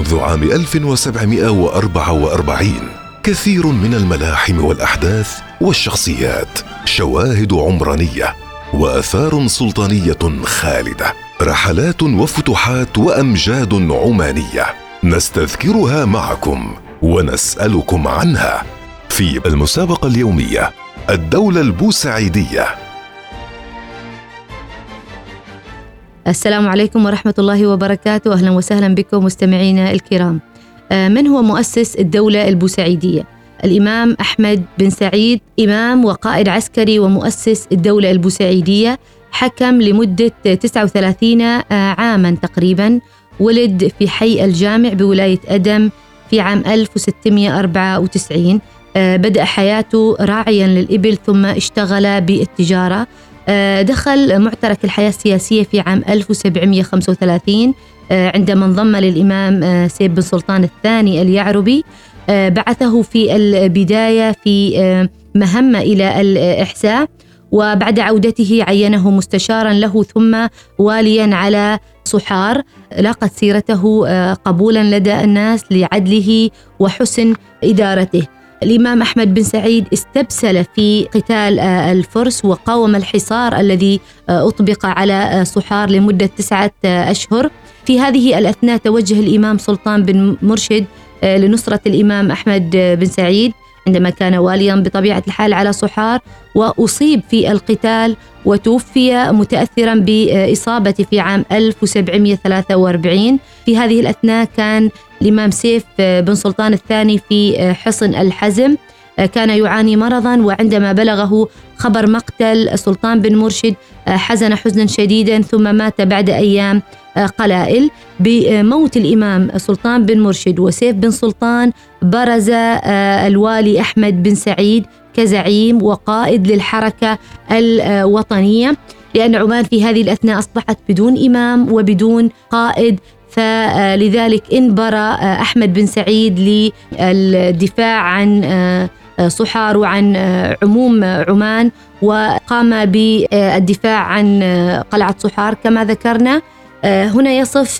منذ عام 1744 كثير من الملاحم والأحداث والشخصيات شواهد عمرانية وآثار سلطانية خالدة رحلات وفتوحات وأمجاد عمانية نستذكرها معكم ونسألكم عنها. في المسابقة اليومية الدولة البوسعيدية السلام عليكم ورحمة الله وبركاته. أهلا وسهلا بكم مستمعينا الكرام. آه، من هو مؤسس الدولة البوسعيدية؟ الإمام أحمد بن سعيد إمام وقائد عسكري ومؤسس الدولة البوسعيدية حكم لمدة 39 آه، عاما تقريبا. ولد في حي الجامع بولاية أدم في عام 1694 آه، بدأ حياته راعيا للإبل ثم اشتغل بالتجارة. دخل معترك الحياة السياسية في عام 1735 آه، عندما انضم للإمام آه، سيف بن سلطان الثاني اليعربي. بعثه في البداية في مهمة إلى الإحساء وبعد عودته عينه مستشارا له ثم واليا على صحار. لاقت سيرته قبولا لدى الناس لعدله وحسن إدارته. الإمام أحمد بن سعيد استبسل في قتال آه، الفرس وقاوم الحصار الذي آه، أطبق على آه، صحار لمدة تسعة أشهر. في هذه الأثناء توجه الإمام سلطان بن مرشد لنصرة الإمام أحمد بن سعيد. عندما كان واليا بطبيعة الحال على صحار وأصيب في القتال وتوفي متأثرا بإصابته في عام 1743 في هذه الأثناء كان الإمام سيف بن سلطان الثاني في حصن الحزم. كان يعاني مرضا وعندما بلغه خبر مقتل سلطان بن مرشد حزن حزنا شديدا ثم مات بعد أيام قلائل. بموت الإمام سلطان بن مرشد وسيف بن سلطان برز الوالي أحمد بن سعيد كزعيم وقائد للحركة الوطنية. لأن عمان في هذه الأثناء أصبحت بدون إمام وبدون قائد فلذلك انبرى أحمد بن سعيد للدفاع عن صحار وعن عموم عمان وقام بالدفاع عن قلعة صحار كما ذكرنا. هنا يصف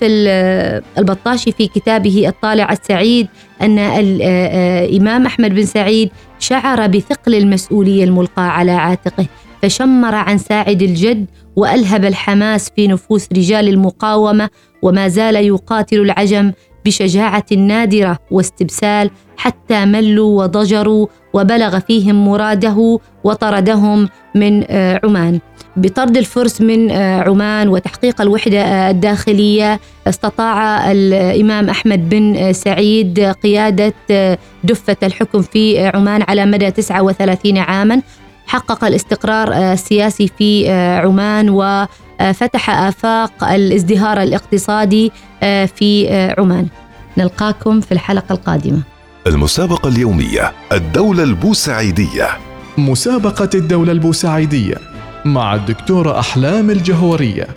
البطاشي في كتابه الطالع السعيد أن الامام أحمد بن سعيد شعر بثقل المسؤولية الملقاة على عاتقه فشمر عن ساعد الجد وألهب الحماس في نفوس رجال المقاومة وما زال يقاتل العجم بشجاعة نادرة واستبسال حتى ملوا وضجروا وبلغ فيهم مراده وطردهم من آه، عمان. بطرد الفرس من آه، عمان وتحقيق الوحدة آه، الداخلية استطاع الإمام أحمد بن سعيد قيادة دفة الحكم في عمان على مدى 39 عاما. حقق الاستقرار السياسي في عمان وفتح آفاق الازدهار الاقتصادي في عمان. نلقاكم في الحلقة القادمة. المسابقة اليومية الدولة البوسعيدية. مسابقة الدولة البوسعيدية مع الدكتورة أحلام الجهورية.